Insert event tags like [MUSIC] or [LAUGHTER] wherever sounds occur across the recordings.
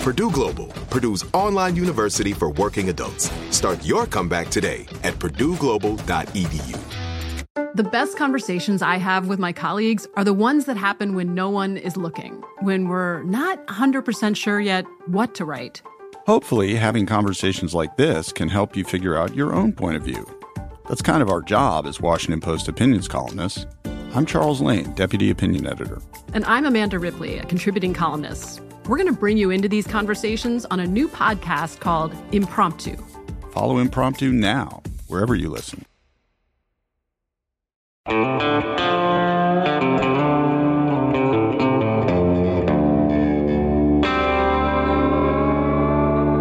Purdue Global, Purdue's online university for working adults. Start your comeback today at purdueglobal.edu. The best conversations I have with my colleagues are the ones that happen when no one is looking, when we're not 100% sure yet what to write. Hopefully, having conversations like this can help you figure out your own point of view. That's kind of our job as Washington Post opinions columnists. I'm Charles Lane, Deputy Opinion Editor. And I'm Amanda Ripley, a contributing columnist. We're going to bring you into these conversations on a new podcast called Impromptu. Follow Impromptu now, wherever you listen.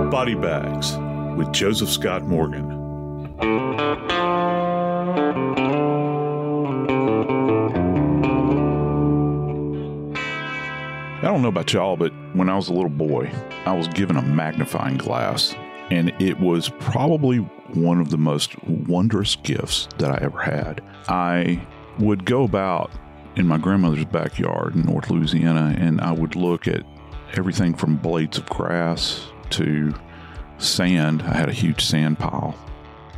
Body Bags with Joseph Scott Morgan. I don't know about y'all, but when I was a little boy, I was given a magnifying glass, and it was probably one of the most wondrous gifts that I ever had. I would go about in my grandmother's backyard in North Louisiana, and I would look at everything from blades of grass to sand. I had a huge sand pile.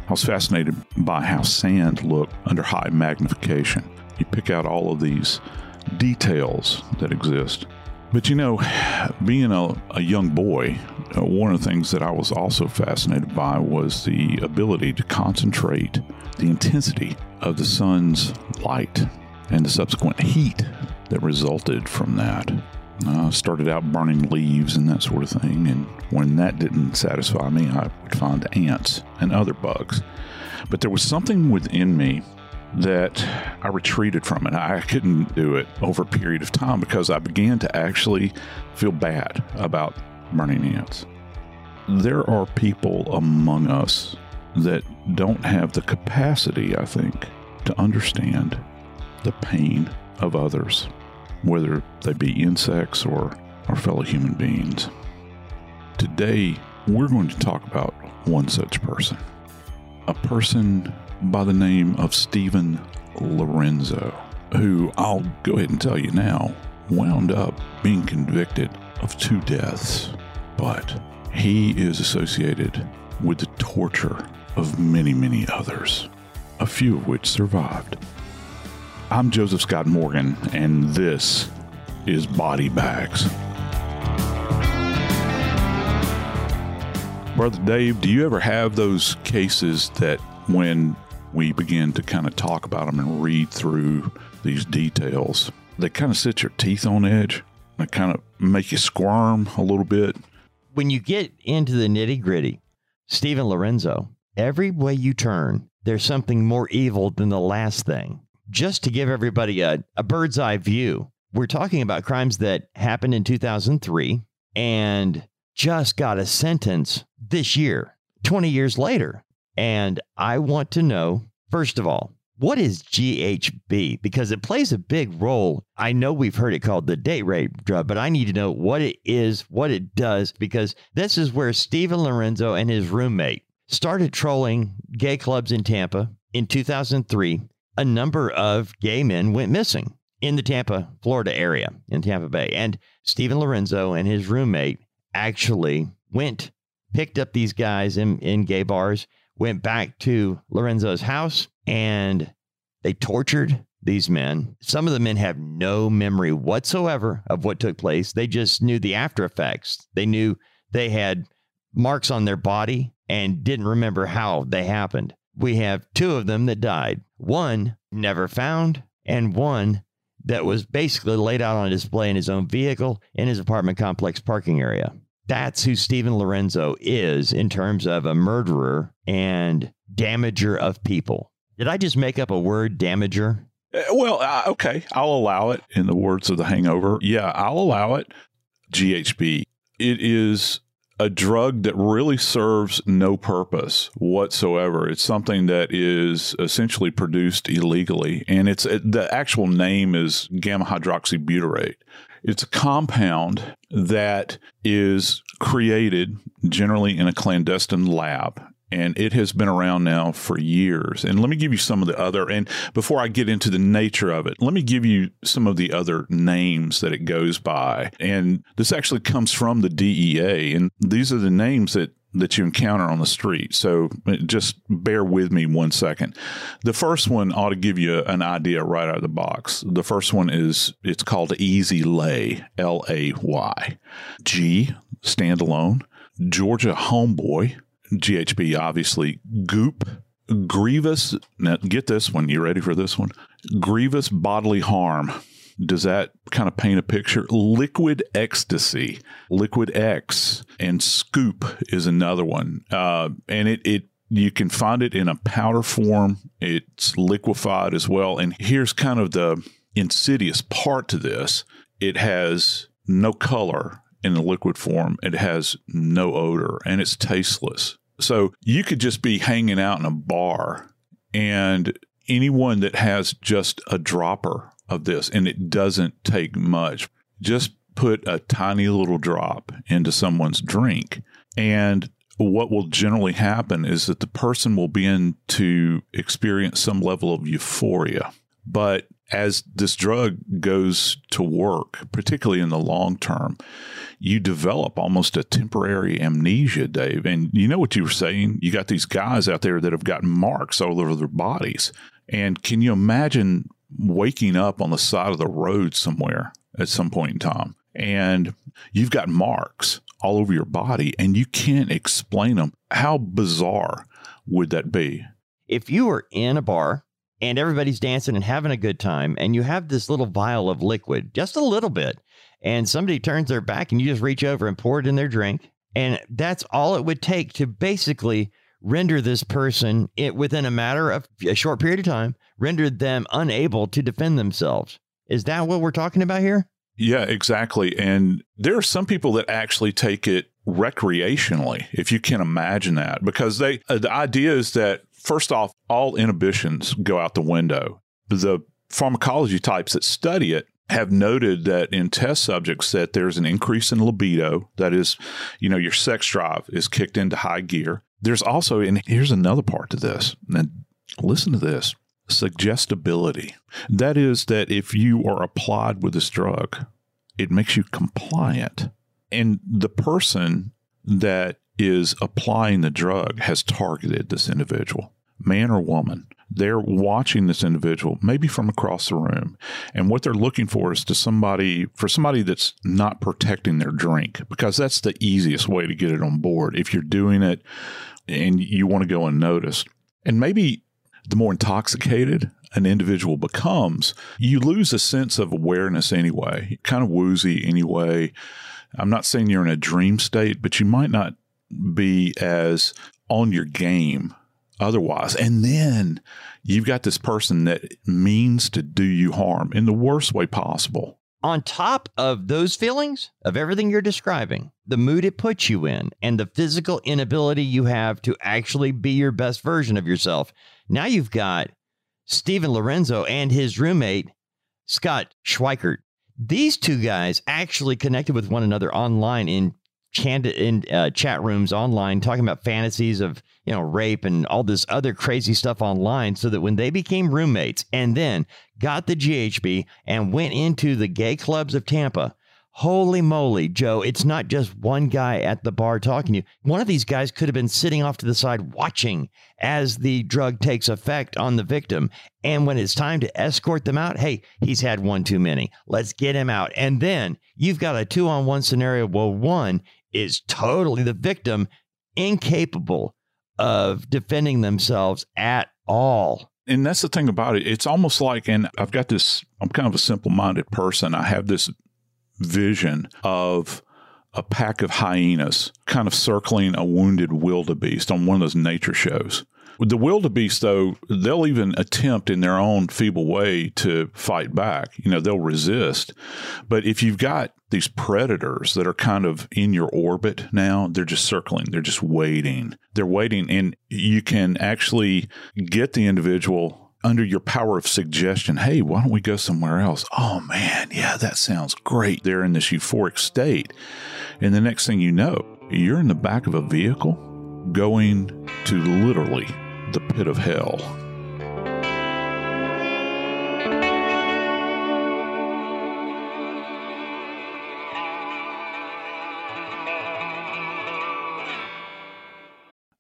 I was fascinated by how sand looked under high magnification. You pick out all of these details that exist. But you know, being a, a young boy, uh, one of the things that I was also fascinated by was the ability to concentrate the intensity of the sun's light and the subsequent heat that resulted from that. I uh, started out burning leaves and that sort of thing, and when that didn't satisfy me, I would find ants and other bugs. But there was something within me that I retreated from it. I couldn't do it over a period of time because I began to actually feel bad about burning ants. There are people among us that don't have the capacity, I think, to understand the pain of others, whether they be insects or our fellow human beings. Today, we're going to talk about one such person, a person by the name of Steven Lorenzo, who I'll go ahead and tell you now wound up being convicted of two deaths, but he is associated with the torture of many, many others, a few of which survived. I'm Joseph Scott Morgan, and this is Body Bags. Brother Dave, do you ever have those cases that when we begin to kind of talk about them and read through these details, they kind of set your teeth on edge. They kind of make you squirm a little bit. When you get into the nitty gritty, Steven Lorenzo, every way you turn, there's something more evil than the last thing. Just to give everybody a, a bird's eye view, we're talking about crimes that happened in 2003 and just got a sentence this year, 20 years later. And I want to know, first of all, What is GHB? Because it plays a big role. I know we've heard it called the date rape drug, but I need to know what it is, what it does, because this is where Steven Lorenzo and his roommate started trolling gay clubs in Tampa in 2003. A number of gay men went missing in the Tampa, Florida area, in Tampa Bay. And Steven Lorenzo and his roommate actually went, picked up these guys in, in gay bars, went back to Lorenzo's house, and they tortured these men. Some of the men have no memory whatsoever of what took place. They just knew the after effects. They knew they had marks on their body and didn't remember how they happened. We have two of them that died. One never found, and one that was basically laid out on display in his own vehicle in his apartment complex parking area. That's who Steven Lorenzo is in terms of a murderer and damager of people. Did I just make up a word, damager? Uh, well, uh, okay, I'll allow it. In the words of the Hangover, yeah, I'll allow it. GHB. It is a drug that really serves no purpose whatsoever. It's something that is essentially produced illegally, and it's the actual name is gamma hydroxybutyrate. It's a compound that is created generally in a clandestine lab and it has been around now for years. And let me give you some of the other, and before I get into the nature of it, let me give you some of the other names that it goes by. And this actually comes from the DEA, and these are the names that that you encounter on the street. So uh, just bear with me one second. The first one ought to give you an idea right out of the box. The first one is it's called Easy Lay, L A Y. G, standalone. Georgia Homeboy, GHB, obviously. Goop, grievous. Now, get this one. You ready for this one? Grievous bodily harm. Does that kind of paint a picture? Liquid ecstasy, liquid X, and scoop is another one. Uh, and it, it you can find it in a powder form. It's liquefied as well. And here's kind of the insidious part to this it has no color in the liquid form, it has no odor, and it's tasteless. So you could just be hanging out in a bar and anyone that has just a dropper of this, and it doesn't take much, just put a tiny little drop into someone's drink. And what will generally happen is that the person will begin to experience some level of euphoria. But as this drug goes to work, particularly in the long term, you develop almost a temporary amnesia, Dave. And you know what you were saying? You got these guys out there that have got marks all over their bodies. And can you imagine waking up on the side of the road somewhere at some point in time? And you've got marks all over your body and you can't explain them. How bizarre would that be? If you were in a bar and everybody's dancing and having a good time, and you have this little vial of liquid, just a little bit, and somebody turns their back and you just reach over and pour it in their drink. And that's all it would take to basically render this person it within a matter of a short period of time, rendered them unable to defend themselves. Is that what we're talking about here? Yeah, exactly. And there are some people that actually take it recreationally, if you can imagine that, because they uh, the idea is that first off, all inhibitions go out the window. The pharmacology types that study it have noted that in test subjects that there's an increase in libido that is you know your sex drive is kicked into high gear there's also and here's another part to this and listen to this suggestibility that is that if you are applied with this drug it makes you compliant and the person that is applying the drug has targeted this individual, man or woman. They're watching this individual, maybe from across the room. And what they're looking for is to somebody, for somebody that's not protecting their drink, because that's the easiest way to get it on board. If you're doing it and you want to go unnoticed. And maybe the more intoxicated an individual becomes, you lose a sense of awareness anyway, kind of woozy anyway. I'm not saying you're in a dream state, but you might not be as on your game otherwise. And then you've got this person that means to do you harm in the worst way possible. On top of those feelings of everything you're describing, the mood it puts you in, and the physical inability you have to actually be your best version of yourself, now you've got Steven Lorenzo and his roommate, Scott Schweikert. These two guys actually connected with one another online in in uh, chat rooms online talking about fantasies of you know rape and all this other crazy stuff online so that when they became roommates and then got the GHB and went into the gay clubs of Tampa Holy moly, Joe, it's not just one guy at the bar talking to you. One of these guys could have been sitting off to the side watching as the drug takes effect on the victim. And when it's time to escort them out, hey, he's had one too many. Let's get him out. And then you've got a two on one scenario where one is totally the victim, incapable of defending themselves at all. And that's the thing about it. It's almost like, and I've got this, I'm kind of a simple minded person. I have this vision of a pack of hyenas kind of circling a wounded wildebeest on one of those nature shows. The wildebeest, though, they'll even attempt in their own feeble way to fight back. You know, they'll resist. But if you've got these predators that are kind of in your orbit now, they're just circling, they're just waiting. They're waiting, and you can actually get the individual under your power of suggestion, hey, why don't we go somewhere else? Oh man, yeah, that sounds great. They're in this euphoric state. And the next thing you know, you're in the back of a vehicle going to literally the pit of hell.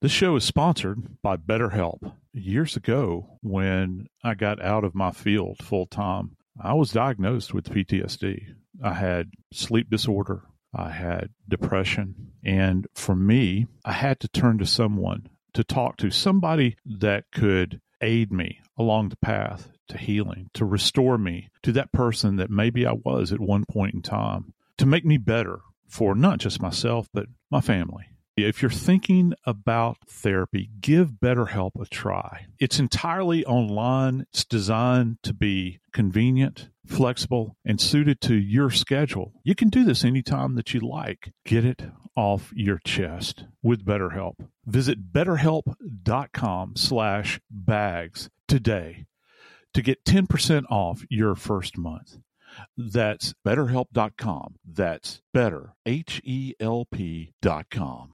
This show is sponsored by BetterHelp. Years ago, when I got out of my field full time, I was diagnosed with PTSD. I had sleep disorder, I had depression, and for me, I had to turn to someone to talk to, somebody that could aid me along the path to healing, to restore me to that person that maybe I was at one point in time, to make me better for not just myself, but my family. If you're thinking about therapy, give BetterHelp a try. It's entirely online. It's designed to be convenient, flexible, and suited to your schedule. You can do this anytime that you like. Get it off your chest with BetterHelp. Visit betterhelp.com slash bags today to get 10% off your first month. That's betterhelp.com. That's better, H-E-L-P dot com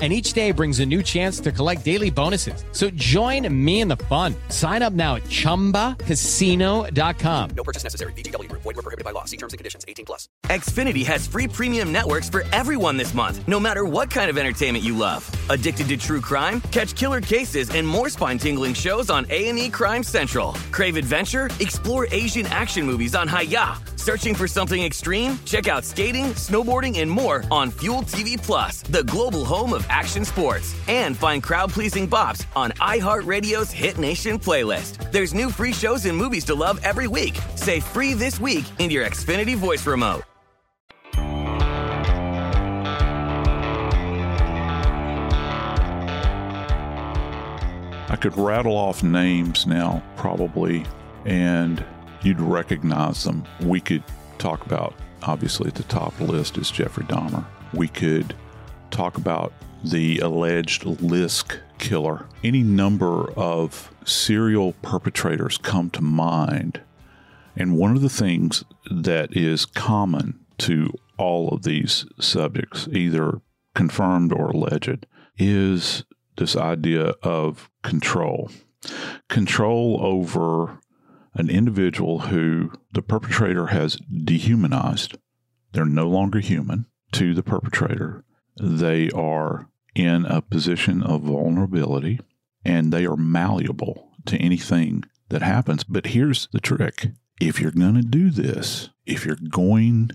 and each day brings a new chance to collect daily bonuses. So join me in the fun. Sign up now at ChumbaCasino.com. No purchase necessary. VGW. Void were prohibited by law. See terms and conditions. 18 plus. Xfinity has free premium networks for everyone this month, no matter what kind of entertainment you love. Addicted to true crime? Catch killer cases and more spine-tingling shows on A&E Crime Central. Crave adventure? Explore Asian action movies on Hi-YAH. Searching for something extreme? Check out skating, snowboarding, and more on Fuel TV Plus, the global home of action sports. And find crowd pleasing bops on iHeartRadio's Hit Nation playlist. There's new free shows and movies to love every week. Say free this week in your Xfinity voice remote. I could rattle off names now, probably, and you'd recognize them. We could talk about, obviously, at the top list is Jeffrey Dahmer. We could talk about the alleged Lisk killer. Any number of serial perpetrators come to mind. And one of the things that is common to all of these subjects, either confirmed or alleged, is this idea of control. Control over an individual who the perpetrator has dehumanized. They're no longer human to the perpetrator. They are in a position of vulnerability and they are malleable to anything that happens. But here's the trick if you're going to do this, if you're going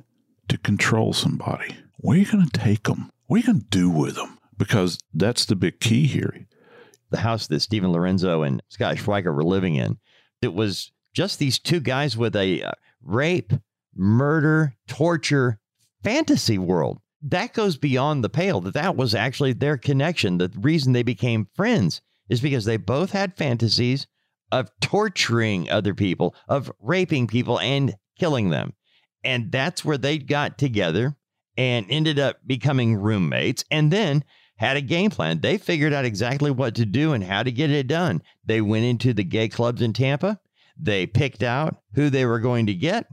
to control somebody, where are you going to take them? What are you going to do with them? Because that's the big key here. The house that Steven Lorenzo and Scott Schweikert were living in, it was just these two guys with a uh, rape, murder, torture fantasy world. That goes beyond the pale. That that was actually their connection. The reason they became friends is because they both had fantasies of [LAUGHS] torturing other people, of raping people and killing them. And that's where they got together and ended up becoming roommates and then had a game plan. They figured out exactly what to do and how to get it done. They went into the gay clubs in Tampa. They picked out who they were going to get.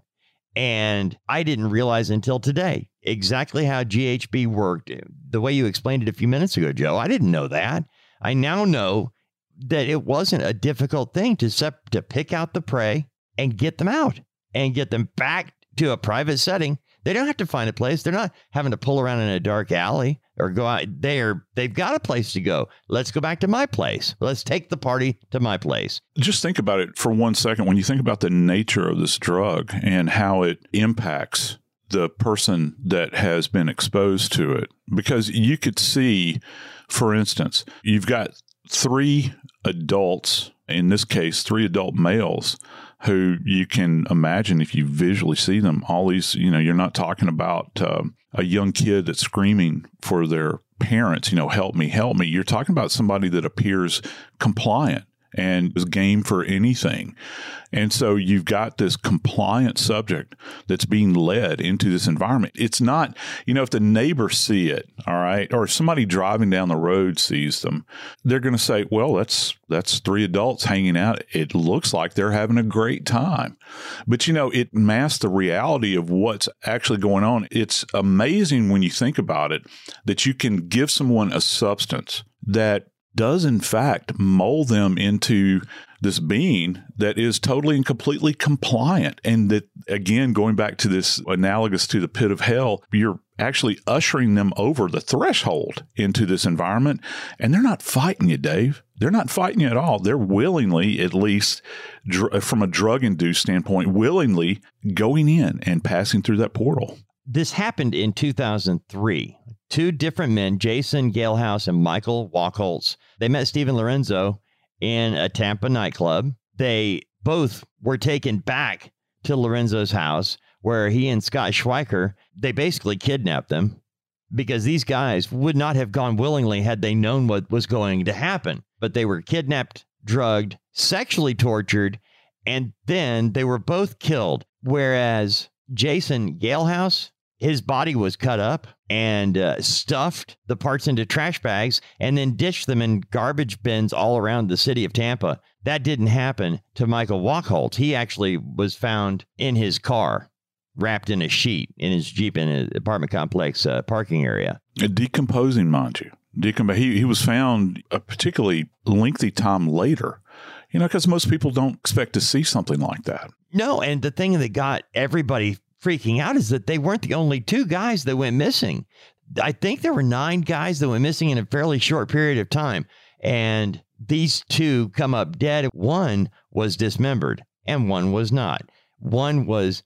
And I didn't realize until today exactly how GHB worked. The way you explained it a few minutes ago, Joe, I didn't know that. I now know that it wasn't a difficult thing to sep- to pick out the prey and get them out and get them back to a private setting. They don't have to find a place. They're not having to pull around in a dark alley or go out there. They've got a place to go. Let's go back to my place. Let's take the party to my place. Just think about it for one second. When you think about the nature of this drug and how it impacts the person that has been exposed to it, because you could see, for instance, you've got three adults, in this case, three adult males who you can imagine if you visually see them, all these, you know, you're not talking about uh, a young kid that's screaming for their parents, you know, help me, help me. You're talking about somebody that appears compliant and is game for anything. And so you've got this compliant subject that's being led into this environment. It's not, you know, if the neighbors see it, all right, or somebody driving down the road sees them, they're going to say, well, that's that's three adults hanging out. It looks like they're having a great time. But you know, it masks the reality of what's actually going on. It's amazing when you think about it that you can give someone a substance that does in fact mold them into this being that is totally and completely compliant. And that, again, going back to this analogous to the pit of hell, you're actually ushering them over the threshold into this environment. And they're not fighting you, Dave. They're not fighting you at all. They're willingly, at least dr- uh, from a drug induced standpoint, willingly going in and passing through that portal. This happened in 2003 two different men, Jason Galehouse and Michael Wachholtz. They met Steven Lorenzo in a Tampa nightclub. They both were taken back to Lorenzo's house where he and Scott Schweikert, they basically kidnapped them because these guys would not have gone willingly had they known what was going to happen. But they were kidnapped, drugged, sexually tortured, and then they were both killed. Whereas Jason Galehouse, his body was cut up and uh, stuffed the parts into trash bags and then ditched them in garbage bins all around the city of Tampa. That didn't happen to Michael Wachholtz. He actually was found in his car, wrapped in a sheet in his Jeep in an apartment complex uh, parking area. Decomposing, mind you. Decomp- he, he was found a particularly lengthy time later, you know, because most people don't expect to see something like that. No, and the thing that got everybody freaking out is that they weren't the only two guys that went missing. I think there were nine guys that went missing in a fairly short period of time. And these two come up dead. One was dismembered and one was not. One was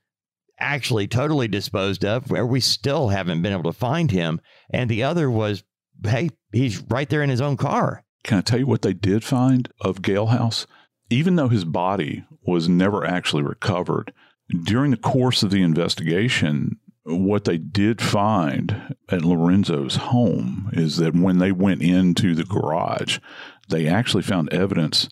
actually totally disposed of, where we still haven't been able to find him. And the other was, hey, he's right there in his own car. Can I tell you what they did find of Galehouse? Even though his body was never actually recovered, during the course of the investigation, what they did find at Lorenzo's home is that when they went into the garage, they actually found evidence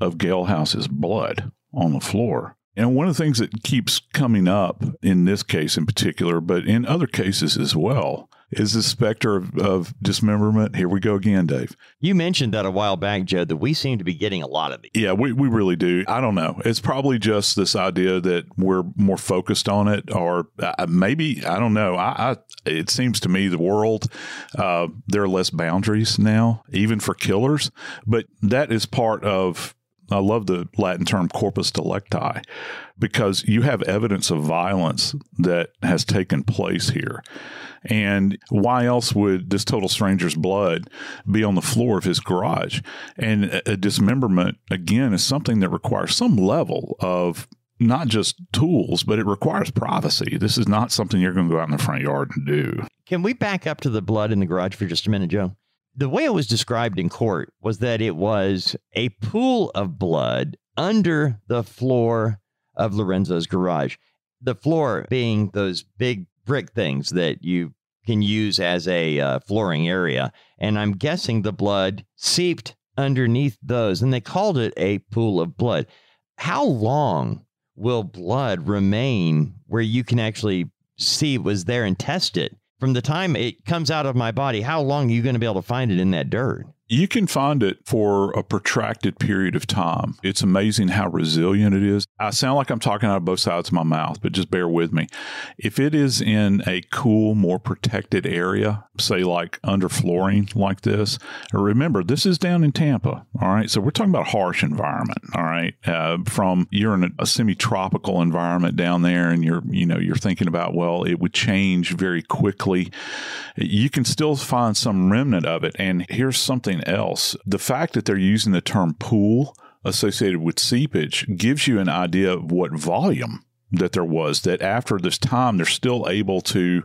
of Galehouse's blood on the floor. And one of the things that keeps coming up in this case in particular, but in other cases as well, is the specter of, of, dismemberment. Here we go again, Dave. You mentioned that a while back, Joe, that we seem to be getting a lot of these. Yeah, we, we really do. I don't know. It's probably just this idea that we're more focused on it, or uh, maybe, I don't know. I, I It seems to me the world, uh, there are less boundaries now, even for killers. But that is part of I love the Latin term corpus delicti because you have evidence of violence that has taken place here. And why else would this total stranger's blood be on the floor of his garage? And a dismemberment, again, is something that requires some level of not just tools, but it requires privacy. This is not something you're going to go out in the front yard and do. Can we back up to the blood in the garage for just a minute, Joe? The way it was described in court was that it was a pool of blood under the floor of Lorenzo's garage. The floor being those big brick things that you can use as a uh, flooring area. And I'm guessing the blood seeped underneath those, and they called it a pool of blood. How long will blood remain where you can actually see it was there and test it? from the time it comes out of my body, how long are you going to be able to find it in that dirt? You can find it for a protracted period of time. It's amazing how resilient it is. I sound like I'm talking out of both sides of my mouth, but just bear with me. If it is in a cool, more protected area, say like under flooring like this, remember this is down in Tampa. All right. So we're talking about a harsh environment. All right. Uh, from you're in a, a semi-tropical environment down there and you're, you know, you're thinking about, well, it would change very quickly. You can still find some remnant of it. And here's something else. The fact that they're using the term pool associated with seepage gives you an idea of what volume that there was that after this time they're still able to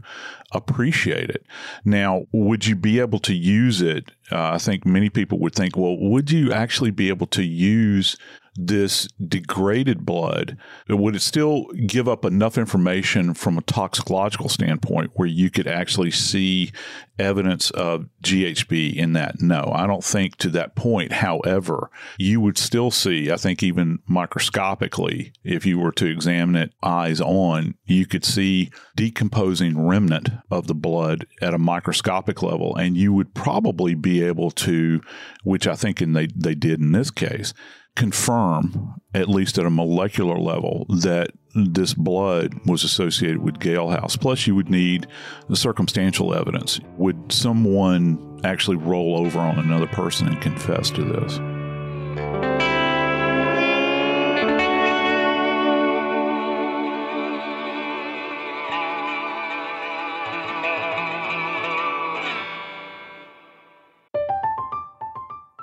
appreciate it now would you be able to use it uh, i think many people would think well would you actually be able to use this degraded blood, would it still give up enough information from a toxicological standpoint where you could actually see evidence of GHB in that? No, I don't think to that point. However, you would still see, I think, even microscopically, if you were to examine it eyes on, you could see decomposing remnant of the blood at a microscopic level. And you would probably be able to, which I think and they, they did in this case, confirm, at least at a molecular level, that this blood was associated with Galehouse. Plus, you would need the circumstantial evidence. Would someone actually roll over on another person and confess to this?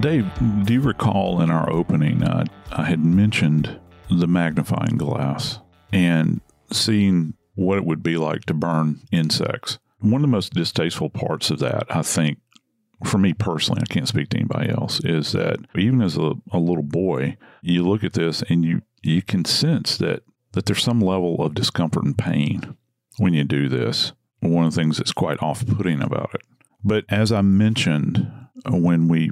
Dave, do you recall in our opening, uh, I had mentioned the magnifying glass and seeing what it would be like to burn insects. One of the most distasteful parts of that, I think, for me personally, I can't speak to anybody else, is that even as a, a little boy, you look at this and you you can sense that that there's some level of discomfort and pain when you do this. One of the things that's quite off-putting about it. But as I mentioned uh, when we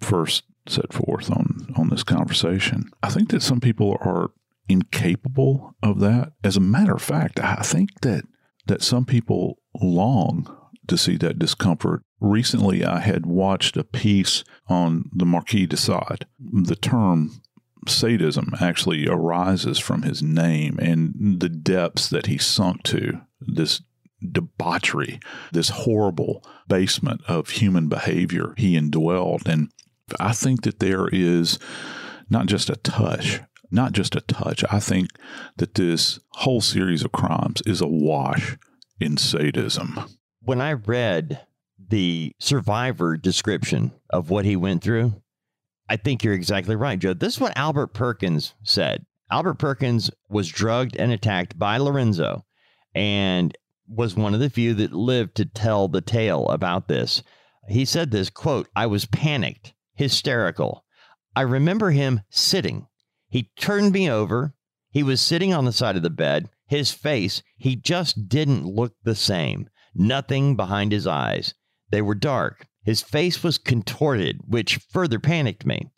first set forth on on this conversation, I think that some people are incapable of that. As a matter of fact, I think that that some people long to see that discomfort. Recently, I had watched a piece on the Marquis de Sade. The term sadism actually arises from his name and the depths that he sunk to. This debauchery, this horrible basement of human behavior he indwelled. And I think that there is not just a touch, not just a touch. I think that this whole series of crimes is awash in sadism. When I read the survivor description of what he went through, I think you're exactly right, Joe. This is what Albert Perkins said. Albert Perkins was drugged and attacked by Lorenzo and was one of the few that lived to tell the tale about this. He said this quote, I was panicked, hysterical. I remember him sitting. He turned me over. He was sitting on the side of the bed. His face, he just didn't look the same. Nothing behind his eyes. They were dark. His face was contorted, which further panicked me.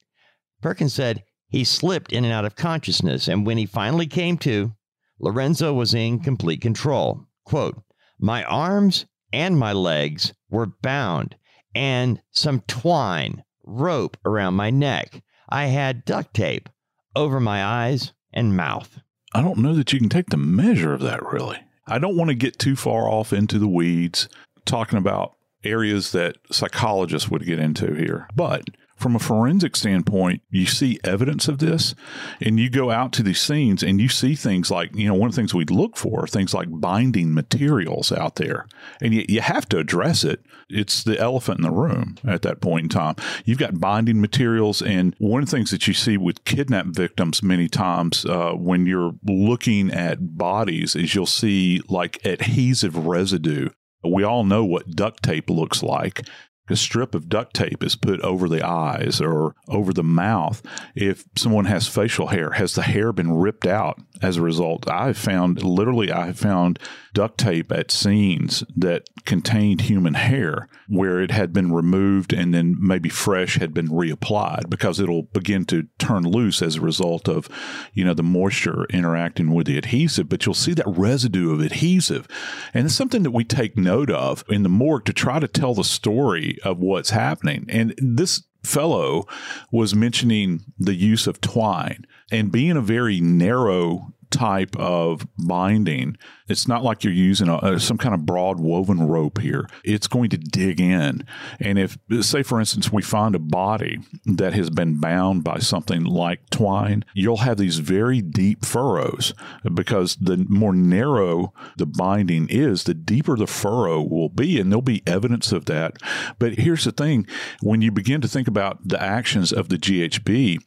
Perkins said he slipped in and out of consciousness, and when he finally came to, Lorenzo was in complete control. Quote, My arms and my legs were bound, and some twine, rope around my neck. I had duct tape over my eyes and mouth. I don't know that you can take the measure of that, really. I don't want to get too far off into the weeds talking about areas that psychologists would get into here. But from a forensic standpoint, you see evidence of this and you go out to these scenes and you see things like, you know, one of the things we look for, things like binding materials out there. And you, you have to address it. It's the elephant in the room at that point in time. You've got binding materials. And one of the things that you see with kidnap victims many times uh, when you're looking at bodies is you'll see like adhesive residue we all know what duct tape looks like a strip of duct tape is put over the eyes or over the mouth. If someone has facial hair, has the hair been ripped out as a result? I've found, literally, I found duct tape at scenes that contained human hair where it had been removed and then maybe fresh had been reapplied because it'll begin to turn loose as a result of, you know, the moisture interacting with the adhesive. But you'll see that residue of adhesive. And it's something that we take note of in the morgue to try to tell the story of what's happening. And this fellow was mentioning the use of twine and being a very narrow type of binding. It's not like you're using a, some kind of broad woven rope here. It's going to dig in. And if, say, for instance, we find a body that has been bound by something like twine, you'll have these very deep furrows because the more narrow the binding is, the deeper the furrow will be. And there'll be evidence of that. But here's the thing when you begin to think about the actions of the GHB,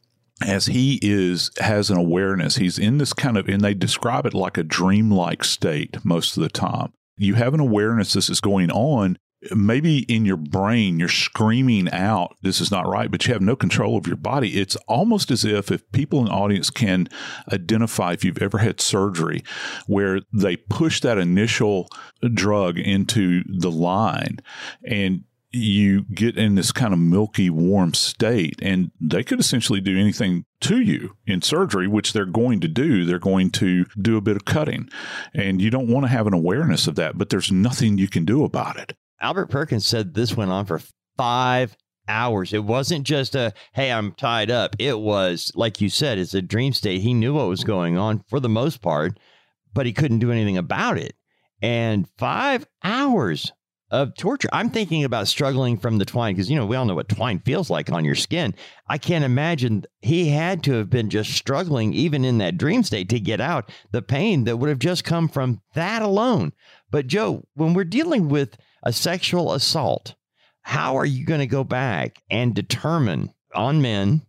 as he is has an awareness he's in this kind of and they describe it like a dreamlike state most of the time. You have an awareness this is going on. Maybe in your brain you're screaming out this is not right but you have no control of your body. It's almost as if if people in the audience can identify if you've ever had surgery where they push that initial drug into the line and you get in this kind of milky, warm state, and they could essentially do anything to you in surgery, which they're going to do. They're going to do a bit of cutting, and you don't want to have an awareness of that, but there's nothing you can do about it. Albert Perkins said this went on for five hours. It wasn't just a, hey, I'm tied up. It was, like you said, it's a dream state. He knew what was going on for the most part, but he couldn't do anything about it. And five hours of torture. I'm thinking about struggling from the twine because, you know, we all know what twine feels like on your skin. I can't imagine he had to have been just struggling, even in that dream state, to get out the pain that would have just come from that alone. But, Joe, when we're dealing with a sexual assault, how are you going to go back and determine on men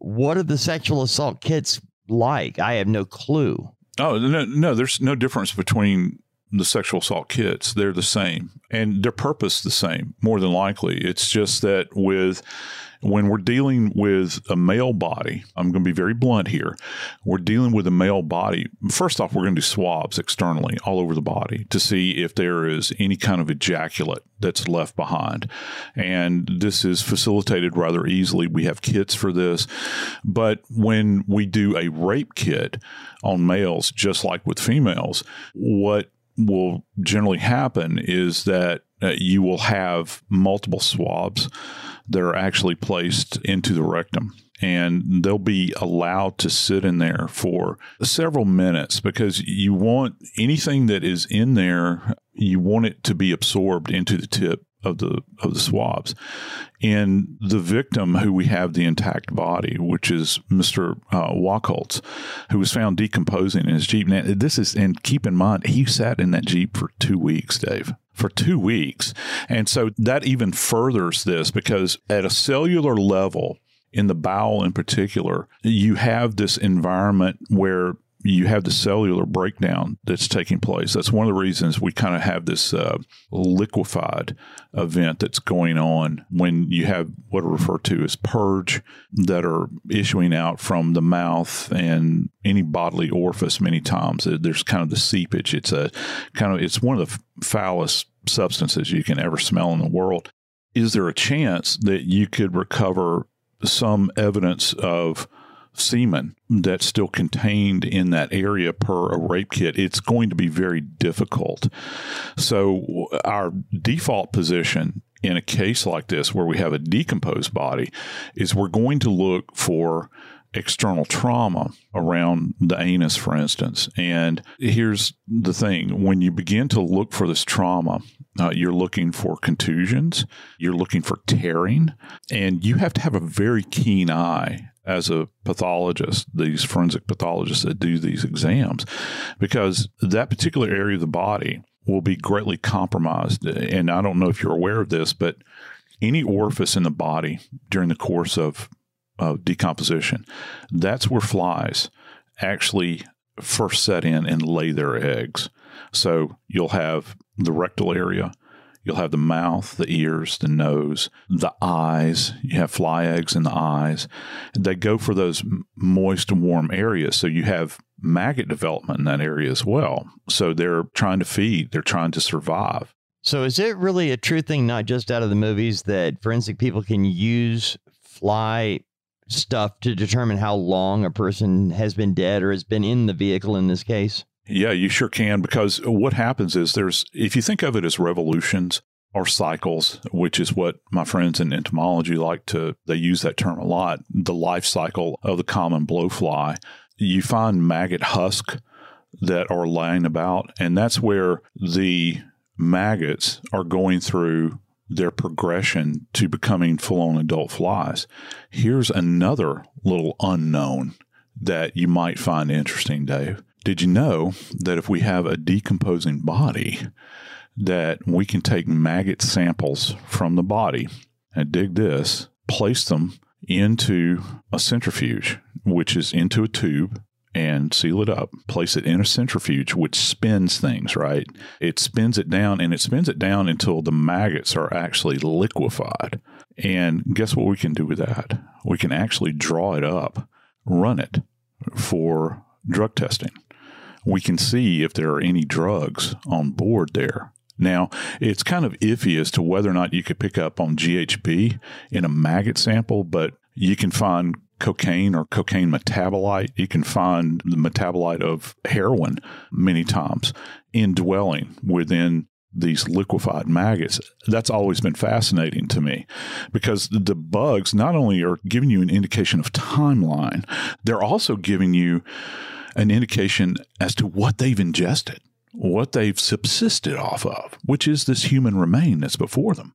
what are the sexual assault kits like? I have no clue. Oh no, no, there's no difference between the sexual assault kits. They're the same, and their purpose the same. More than likely, it's just that with when we're dealing with a male body, I'm going to be very blunt here. We're dealing with a male body. First off, we're going to do swabs externally all over the body to see if there is any kind of ejaculate that's left behind. And this is facilitated rather easily. We have kits for this. But when we do a rape kit on males, just like with females, what will generally happen is that uh, you will have multiple swabs that are actually placed into the rectum and they'll be allowed to sit in there for several minutes because you want anything that is in there you want it to be absorbed into the tip of the of the swabs. and the victim who we have the intact body, which is Mr. Uh, Wachholtz, who was found decomposing in his Jeep. Now, this is, and keep in mind, he sat in that Jeep for two weeks, Dave for two weeks. And so that even furthers this because at a cellular level, in the bowel in particular, you have this environment where you have the cellular breakdown that's taking place. That's one of the reasons we kind of have this uh, liquefied event that's going on when you have what are referred to as purge that are issuing out from the mouth and any bodily orifice. Many times there's kind of the seepage. It's a kind of it's one of the foulest substances you can ever smell in the world. Is there a chance that you could recover some evidence of semen that's still contained in that area per a rape kit, it's going to be very difficult. So, our default position in a case like this, where we have a decomposed body, is we're going to look for external trauma around the anus, for instance. And here's the thing when you begin to look for this trauma, uh, you're looking for contusions, you're looking for tearing, and you have to have a very keen eye as a pathologist, these forensic pathologists that do these exams, because that particular area of the body will be greatly compromised. And I don't know if you're aware of this, but any orifice in the body during the course of, of decomposition, that's where flies actually first set in and lay their eggs. So you'll have the rectal area, You'll have the mouth, the ears, the nose, the eyes. You have fly eggs in the eyes. They go for those moist and warm areas. So you have maggot development in that area as well. So they're trying to feed, they're trying to survive. So is it really a true thing, not just out of the movies, that forensic people can use fly stuff to determine how long a person has been dead or has been in the vehicle in this case? Yeah, you sure can. Because what happens is there's, if you think of it as revolutions or cycles, which is what my friends in entomology like to, they use that term a lot, the life cycle of the common blowfly, you find maggot husk that are laying about. And that's where the maggots are going through their progression to becoming full on adult flies. Here's another little unknown that you might find interesting, Dave. Did you know that if we have a decomposing body, that we can take maggot samples from the body and dig this, place them into a centrifuge, which is into a tube, and seal it up, place it in a centrifuge, which spins things, right? It spins it down and it spins it down until the maggots are actually liquefied. And guess what we can do with that? We can actually draw it up, run it for drug testing we can see if there are any drugs on board there. Now, it's kind of iffy as to whether or not you could pick up on GHB in a maggot sample, but you can find cocaine or cocaine metabolite. You can find the metabolite of heroin many times indwelling within these liquefied maggots. That's always been fascinating to me because the bugs not only are giving you an indication of timeline, they're also giving you an indication as to what they've ingested, what they've subsisted off of, which is this human remain that's before them.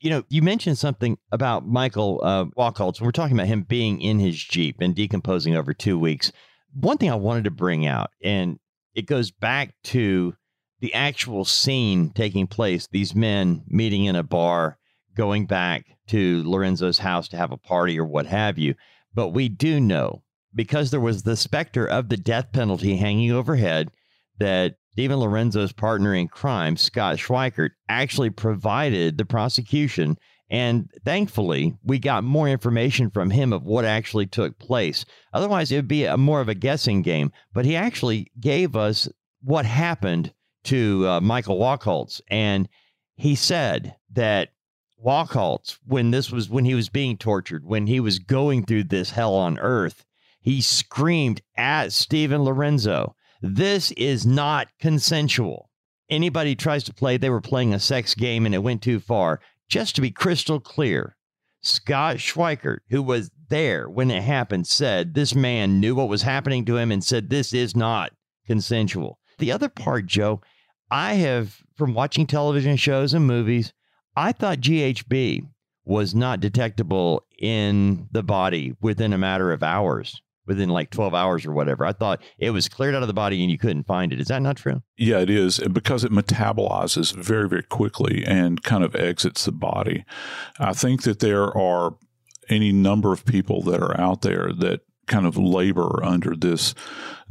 You know, you mentioned something about Michael uh, Wachholtz, we're talking about him being in his Jeep and decomposing over two weeks. One thing I wanted to bring out, and it goes back to the actual scene taking place, these men meeting in a bar, going back to Lorenzo's house to have a party or what have you. But we do know because there was the specter of the death penalty hanging overhead, that Steven Lorenzo's partner in crime, Scott Schweikert, actually provided the prosecution. And thankfully, we got more information from him of what actually took place. Otherwise, it would be a, more of a guessing game. But he actually gave us what happened to uh, Michael Wachholtz. And he said that Wachholtz, when this was when he was being tortured, when he was going through this hell on earth, he screamed at Steven Lorenzo, This is not consensual. Anybody tries to play, they were playing a sex game and it went too far. Just to be crystal clear, Scott Schweikert, who was there when it happened, said this man knew what was happening to him and said this is not consensual. The other part, Joe, I have, from watching television shows and movies, I thought GHB was not detectable in the body within a matter of hours within like 12 hours or whatever. I thought it was cleared out of the body and you couldn't find it. Is that not true? Yeah, it is because it metabolizes very, very quickly and kind of exits the body. I think that there are any number of people that are out there that kind of labor under this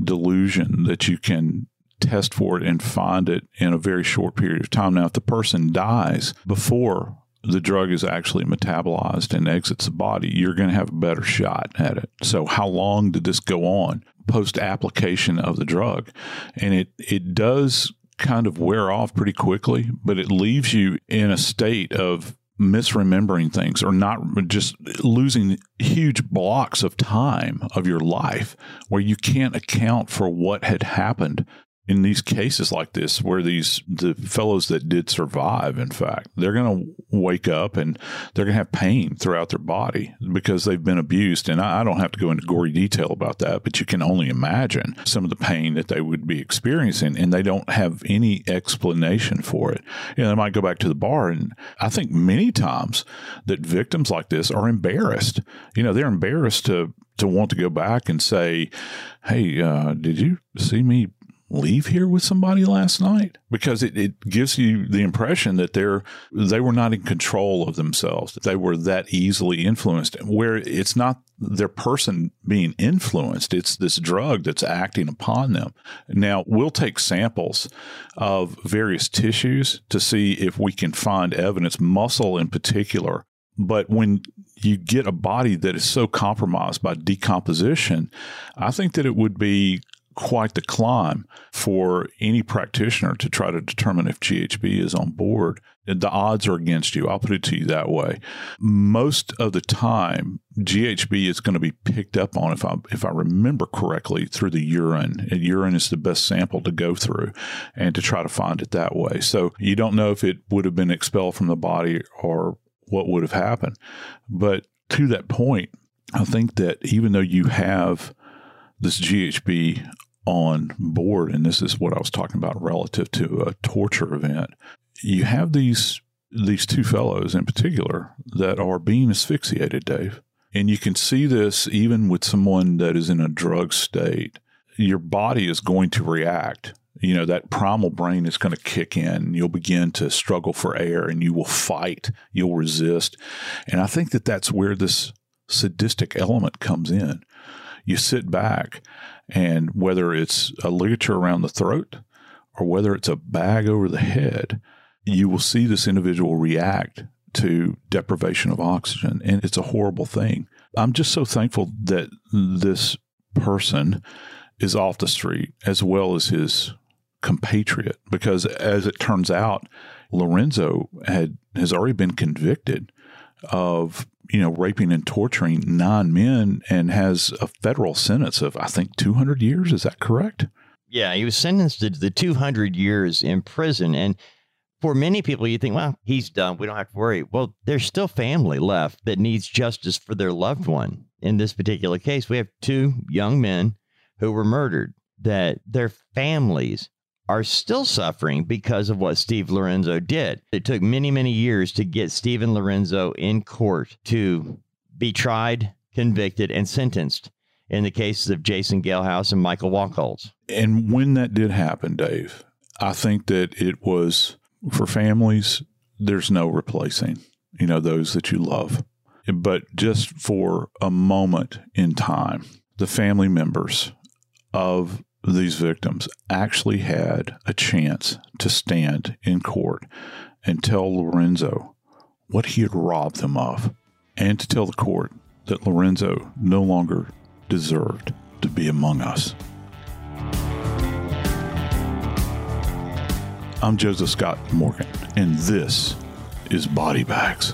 delusion that you can test for it and find it in a very short period of time. Now, if the person dies before the drug is actually metabolized and exits the body, you're going to have a better shot at it. So, how long did this go on post application of the drug? And it, it does kind of wear off pretty quickly, but it leaves you in a state of misremembering things or not just losing huge blocks of time of your life where you can't account for what had happened in these cases like this where these the fellows that did survive in fact they're going to wake up and they're going to have pain throughout their body because they've been abused. And I, I, don't have to go into gory detail about that but you can only imagine some of the pain that they would be experiencing and they don't have any explanation for it. You know they might go back to the bar and i think many times that victims like this are embarrassed. You know they're embarrassed to to want to go back and say, Hey, uh, did you see me leave here with somebody last night. Because it, it gives you the impression that they're they were not in control of themselves. They were that easily influenced. Where it's not their person being influenced it's this drug that's acting upon them. Now we'll take samples of various tissues to see if we can find evidence muscle in particular. But when you get a body that is so compromised by decomposition, I think that it would be quite the climb for any practitioner to try to determine if GHB is on board. The odds are against you. I'll put it to you that way. Most of the time, GHB is going to be picked up on, if I if I remember correctly, through the urine. And urine is the best sample to go through, and to try to find it that way. So you don't know if it would have been expelled from the body or what would have happened. But to that point, I think that even though you have this GHB on board, and this is what I was talking about relative to a torture event, you have these these two fellows in particular that are being asphyxiated, Dave. And you can see this even with someone that is in a drug state. Your body is going to react. You know, that primal brain is going to kick in. You'll begin to struggle for air and you will fight. You'll resist. And I think that that's where this sadistic element comes in. You sit back and whether it's a ligature around the throat or whether it's a bag over the head, you will see this individual react to deprivation of oxygen. And it's a horrible thing. I'm just so thankful that this person is off the street as well as his compatriot, because as it turns out, Lorenzo had has already been convicted of you know, raping and torturing nine men and has a federal sentence of, I think, 200 years. Is that correct? Yeah, he was sentenced to the 200 years in prison. And for many people, you think, well, he's done. We don't have to worry. Well, there's still family left that needs justice for their loved one. In this particular case, we have two young men who were murdered, that their families are still suffering because of what Steve Lorenzo did. It took many, many years to get Steven Lorenzo in court to be tried, convicted, and sentenced in the cases of Jason Galehouse and Michael Wachholtz. And when that did happen, Dave, I think that it was for families, there's no replacing, you know, those that you love. But just for a moment in time, the family members of these victims actually had a chance to stand in court and tell Lorenzo what he had robbed them of, and to tell the court that Lorenzo no longer deserved to be among us. I'm Joseph Scott Morgan, and this is Body Bags.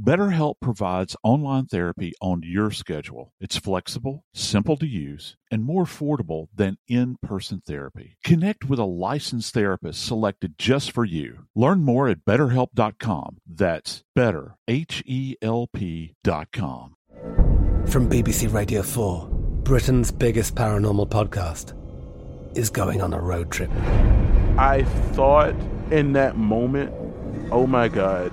BetterHelp provides online therapy on your schedule. It's flexible, simple to use, and more affordable than in person therapy. Connect with a licensed therapist selected just for you. Learn more at betterhelp.com. That's better, H E L P.com. From BBC Radio 4, Britain's biggest paranormal podcast is going on a road trip. I thought in that moment, oh my God,